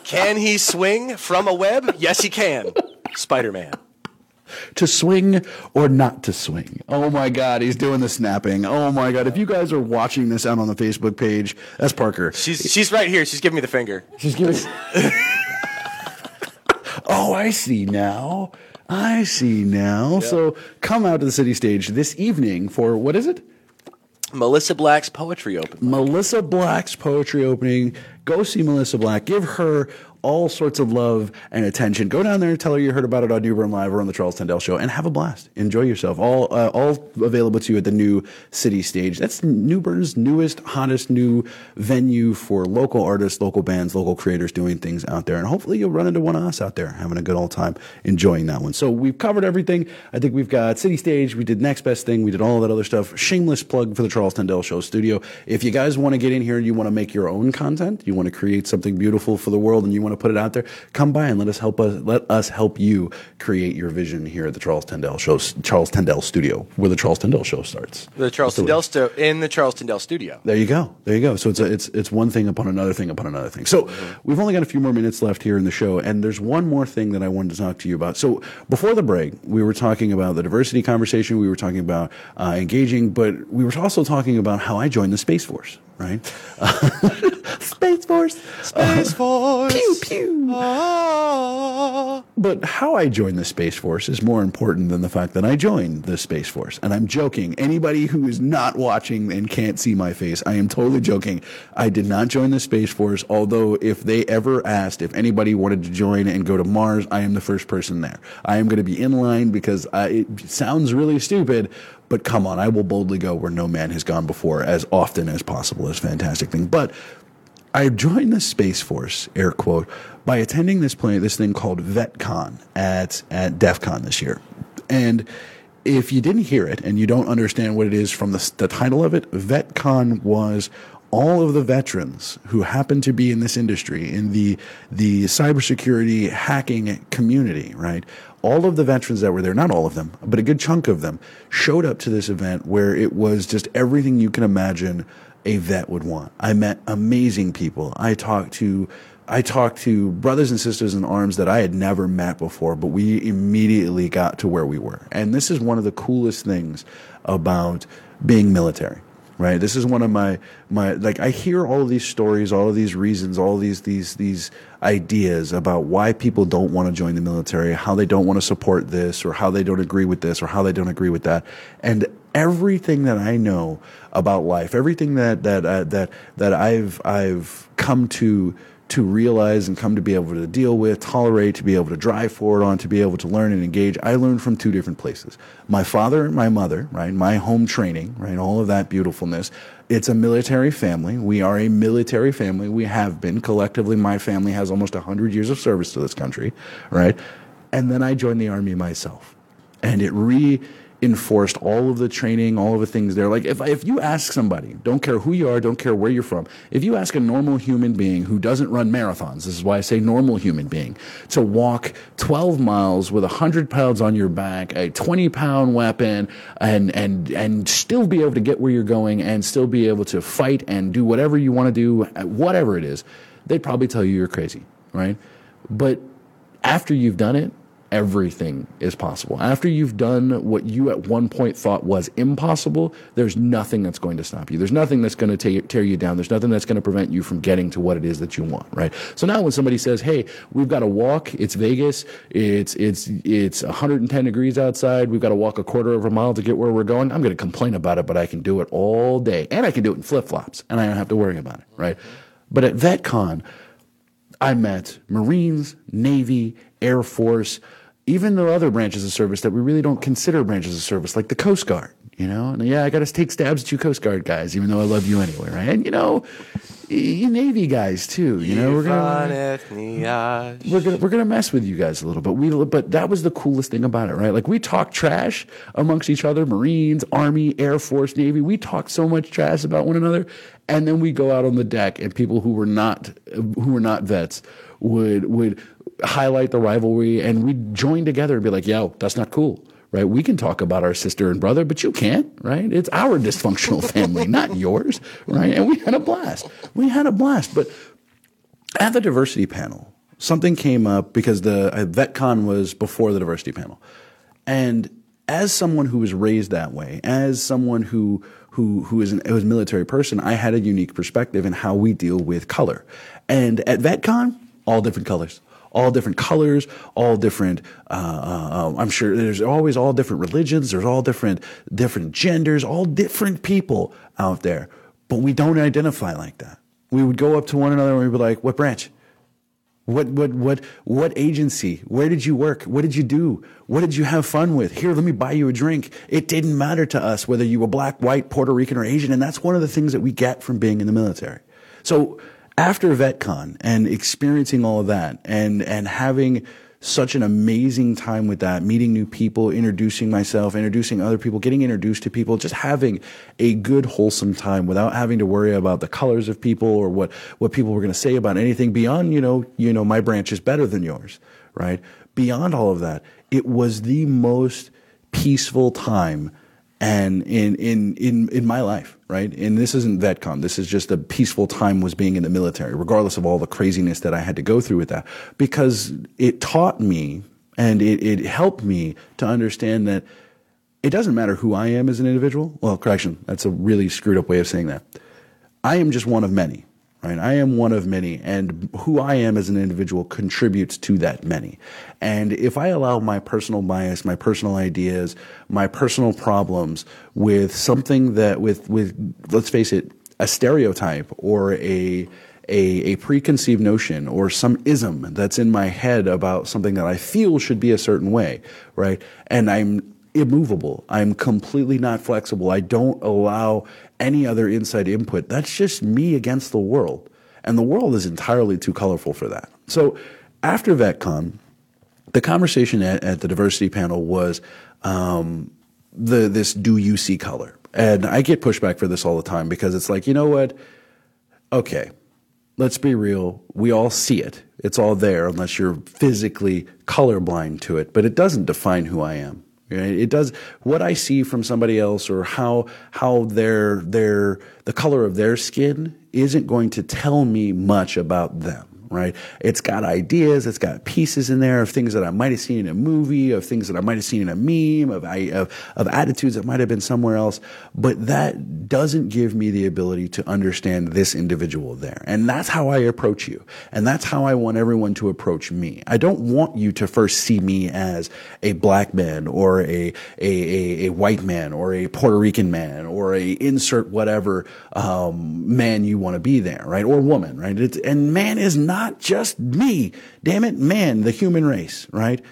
can he swing from a web? Yes, he can. Spider Man. To swing or not to swing. Oh my God, he's doing the snapping. Oh my God, if you guys are watching this out on the Facebook page, that's Parker. She's she's right here. She's giving me the finger. She's giving. oh, I see now. I see now. So come out to the city stage this evening for what is it? Melissa Black's poetry opening. Melissa Black's poetry opening. Go see Melissa Black. Give her all sorts of love and attention. Go down there and tell her you heard about it on New Bern Live or on the Charles Tendell Show, and have a blast. Enjoy yourself. All uh, all available to you at the new City Stage. That's New Bern's newest, hottest new venue for local artists, local bands, local creators doing things out there. And hopefully you'll run into one of us out there having a good old time enjoying that one. So we've covered everything. I think we've got City Stage. We did Next Best Thing. We did all that other stuff. Shameless plug for the Charles Tendell Show studio. If you guys want to get in here and you want to make your own content, you want to create something beautiful for the world and you want to put it out there, come by and let us help us let us help you create your vision here at the Charles Tendell Show, Charles Tendell Studio, where the Charles Tendell Show starts. The Charles That's the way. Tendell stu- in the Charles Tendell studio. There you go. There you go. So it's a, it's it's one thing upon another thing upon another thing. So we've only got a few more minutes left here in the show, and there's one more thing that I wanted to talk to you about. So before the break, we were talking about the diversity conversation. We were talking about uh, engaging, but we were also talking about how I joined the Space Force. Right? Space Force. Space Force. Pew pew. But how I joined the Space Force is more important than the fact that I joined the Space Force. And I'm joking. Anybody who is not watching and can't see my face, I am totally joking. I did not join the Space Force, although if they ever asked if anybody wanted to join and go to Mars, I am the first person there. I am going to be in line because I, it sounds really stupid, but come on, I will boldly go where no man has gone before as often as possible. It's a fantastic thing. But I joined the Space Force, air quote, by attending this play, this thing called VetCon at at DEF CON this year. And if you didn't hear it and you don't understand what it is from the, the title of it, VetCon was all of the veterans who happen to be in this industry, in the the cybersecurity hacking community, right? All of the veterans that were there, not all of them, but a good chunk of them, showed up to this event where it was just everything you can imagine a vet would want. I met amazing people. I talked to I talked to brothers and sisters in arms that I had never met before, but we immediately got to where we were. And this is one of the coolest things about being military. Right? This is one of my my like I hear all of these stories, all of these reasons, all these these these ideas about why people don't want to join the military, how they don't want to support this or how they don't agree with this or how they don't agree with that. And everything that I know about life, everything that that uh, that that I've I've come to to realize and come to be able to deal with, tolerate, to be able to drive forward on, to be able to learn and engage. I learned from two different places. My father and my mother, right? My home training, right? All of that beautifulness. It's a military family. We are a military family. We have been collectively. My family has almost 100 years of service to this country, right? And then I joined the army myself. And it reinforced all of the training, all of the things there. Like if, if you ask somebody, don't care who you are, don't care where you're from, if you ask a normal human being who doesn't run marathons, this is why I say normal human being, to walk 12 miles with 100 pounds on your back, a 20 pound weapon, and, and, and still be able to get where you're going and still be able to fight and do whatever you want to do, whatever it is, they'd probably tell you you're crazy, right? But after you've done it, everything is possible. After you've done what you at one point thought was impossible, there's nothing that's going to stop you. There's nothing that's going to tear you down. There's nothing that's going to prevent you from getting to what it is that you want, right? So now when somebody says, "Hey, we've got to walk. It's Vegas. It's it's it's 110 degrees outside. We've got to walk a quarter of a mile to get where we're going." I'm going to complain about it, but I can do it all day, and I can do it in flip flops, and I don't have to worry about it, right? But at VetCon, I met Marines, Navy, Air Force, even the other branches of service that we really don't consider branches of service, like the Coast Guard. You know, and yeah, I got to take stabs at you Coast Guard guys, even though I love you anyway, right? And you know, you Navy guys too. You know, we're gonna we're gonna we're gonna mess with you guys a little bit. We but that was the coolest thing about it, right? Like we talk trash amongst each other, Marines, Army, Air Force, Navy. We talk so much trash about one another, and then we go out on the deck, and people who were not who were not vets would would highlight the rivalry, and we'd join together and be like, "Yo, that's not cool." Right? We can talk about our sister and brother, but you can't, right? It's our dysfunctional family, not yours, right? And we had a blast. We had a blast. But at the diversity panel, something came up because the uh, VetCon was before the diversity panel, and as someone who was raised that way, as someone who who who is an who is a military person, I had a unique perspective in how we deal with color. And at VetCon, all different colors. All different colors, all different. Uh, uh, I'm sure there's always all different religions. There's all different different genders, all different people out there. But we don't identify like that. We would go up to one another and we'd be like, "What branch? What what what what agency? Where did you work? What did you do? What did you have fun with? Here, let me buy you a drink. It didn't matter to us whether you were black, white, Puerto Rican, or Asian, and that's one of the things that we get from being in the military. So after VetCon and experiencing all of that and and having such an amazing time with that, meeting new people, introducing myself, introducing other people, getting introduced to people, just having a good, wholesome time without having to worry about the colors of people or what, what people were going to say about anything beyond, you know, you know, my branch is better than yours, right? Beyond all of that, it was the most peaceful time and in in in in my life, right? And this isn't VetCon. This is just a peaceful time was being in the military, regardless of all the craziness that I had to go through with that, because it taught me and it, it helped me to understand that it doesn't matter who I am as an individual. Well, correction, that's a really screwed up way of saying that. I am just one of many, right? I am one of many, and who I am as an individual contributes to that many. And if I allow my personal bias, my personal ideas, my personal problems with something that, with, with, let's face it, a stereotype or a, a, a preconceived notion or some ism that's in my head about something that I feel should be a certain way, right? And I'm immovable. I'm completely not flexible. I don't allow any other inside input. That's just me against the world. And the world is entirely too colorful for that. So after VetCon, the conversation at, at the diversity panel was um, the this do you see color? And I get pushback for this all the time because it's like, you know what? Okay, let's be real. We all see it. It's all there unless you're physically colorblind to it, but it doesn't define who I am. Right? It does what I see from somebody else or how how their their the color of their skin isn't going to tell me much about them right? It's got ideas, it's got pieces in there of things that I might have seen in a movie, of things that I might have seen in a meme, of, of, of attitudes that might have been somewhere else. But that doesn't give me the ability to understand this individual there. And that's how I approach you. And that's how I want everyone to approach me. I don't want you to first see me as a black man or a, a, a, a white man or a Puerto Rican man or a insert whatever um, man you want to be there, right? Or woman, right? It's, and man is not just me. Damn it, man, the human race, right?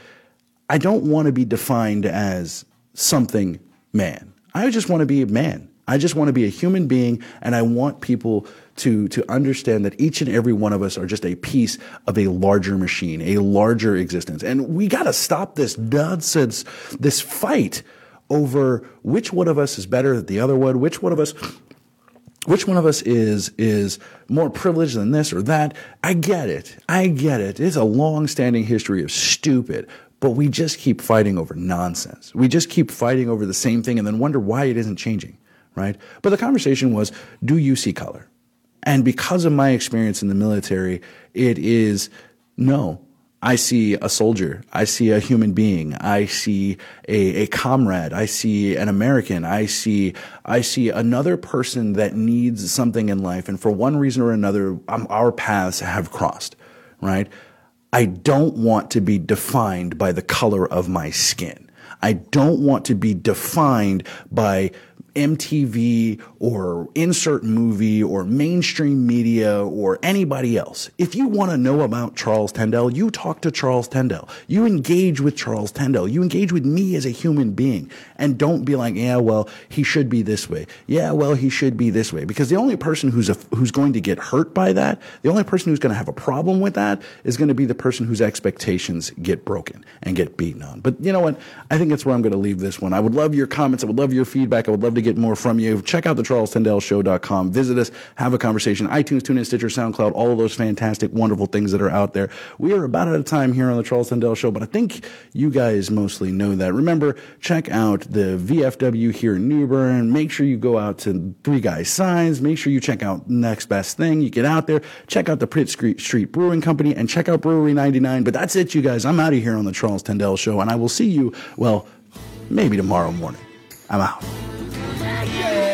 I don't want to be defined as something man. I just want to be a man. I just want to be a human being, and I want people to, to understand that each and every one of us are just a piece of a larger machine, a larger existence. And we got to stop this nonsense, this fight over which one of us is better than the other one, which one of us which one of us is is more privileged than this or that? I get it. I get it. It's a long-standing history of stupid but we just keep fighting over nonsense. We just keep fighting over the same thing and then wonder why it isn't changing right? But the conversation was do you see color? And because of my experience in the military it is no I see a soldier. I see a human being. I see a, a comrade. I see an American. I see, I see another person that needs something in life. And for one reason or another, um, our paths have crossed, right? I don't want to be defined by the color of my skin. I don't want to be defined by MTV or insert movie or mainstream media or anybody else. If you want to know about Charles Tendell, you talk to Charles Tendell. You engage with Charles Tendell. You engage with me as a human being and don't be like, yeah, well, he should be this way. Yeah, well, he should be this way. Because the only person who's, a, who's going to get hurt by that, the only person who's going to have a problem with that is going to be the person whose expectations get broken and get beaten on. But you know what? I think that's where I'm going to leave this one. I would love your comments. I would love your feedback. I would love to get more from you. Check out the CharlesTendellShow.com. Visit us, have a conversation. iTunes, TuneIn, Stitcher, SoundCloud, all of those fantastic, wonderful things that are out there. We are about out of time here on the Charles Tendell Show, but I think you guys mostly know that. Remember, check out the VFW here in New Bern. Make sure you go out to Three Guys Signs. Make sure you check out Next Best Thing. You get out there, check out the Street, Street Brewing Company, and check out Brewery 99. But that's it, you guys. I'm out of here on the Charles Tendell Show, and I will see you, well, maybe tomorrow morning. i'm out yeah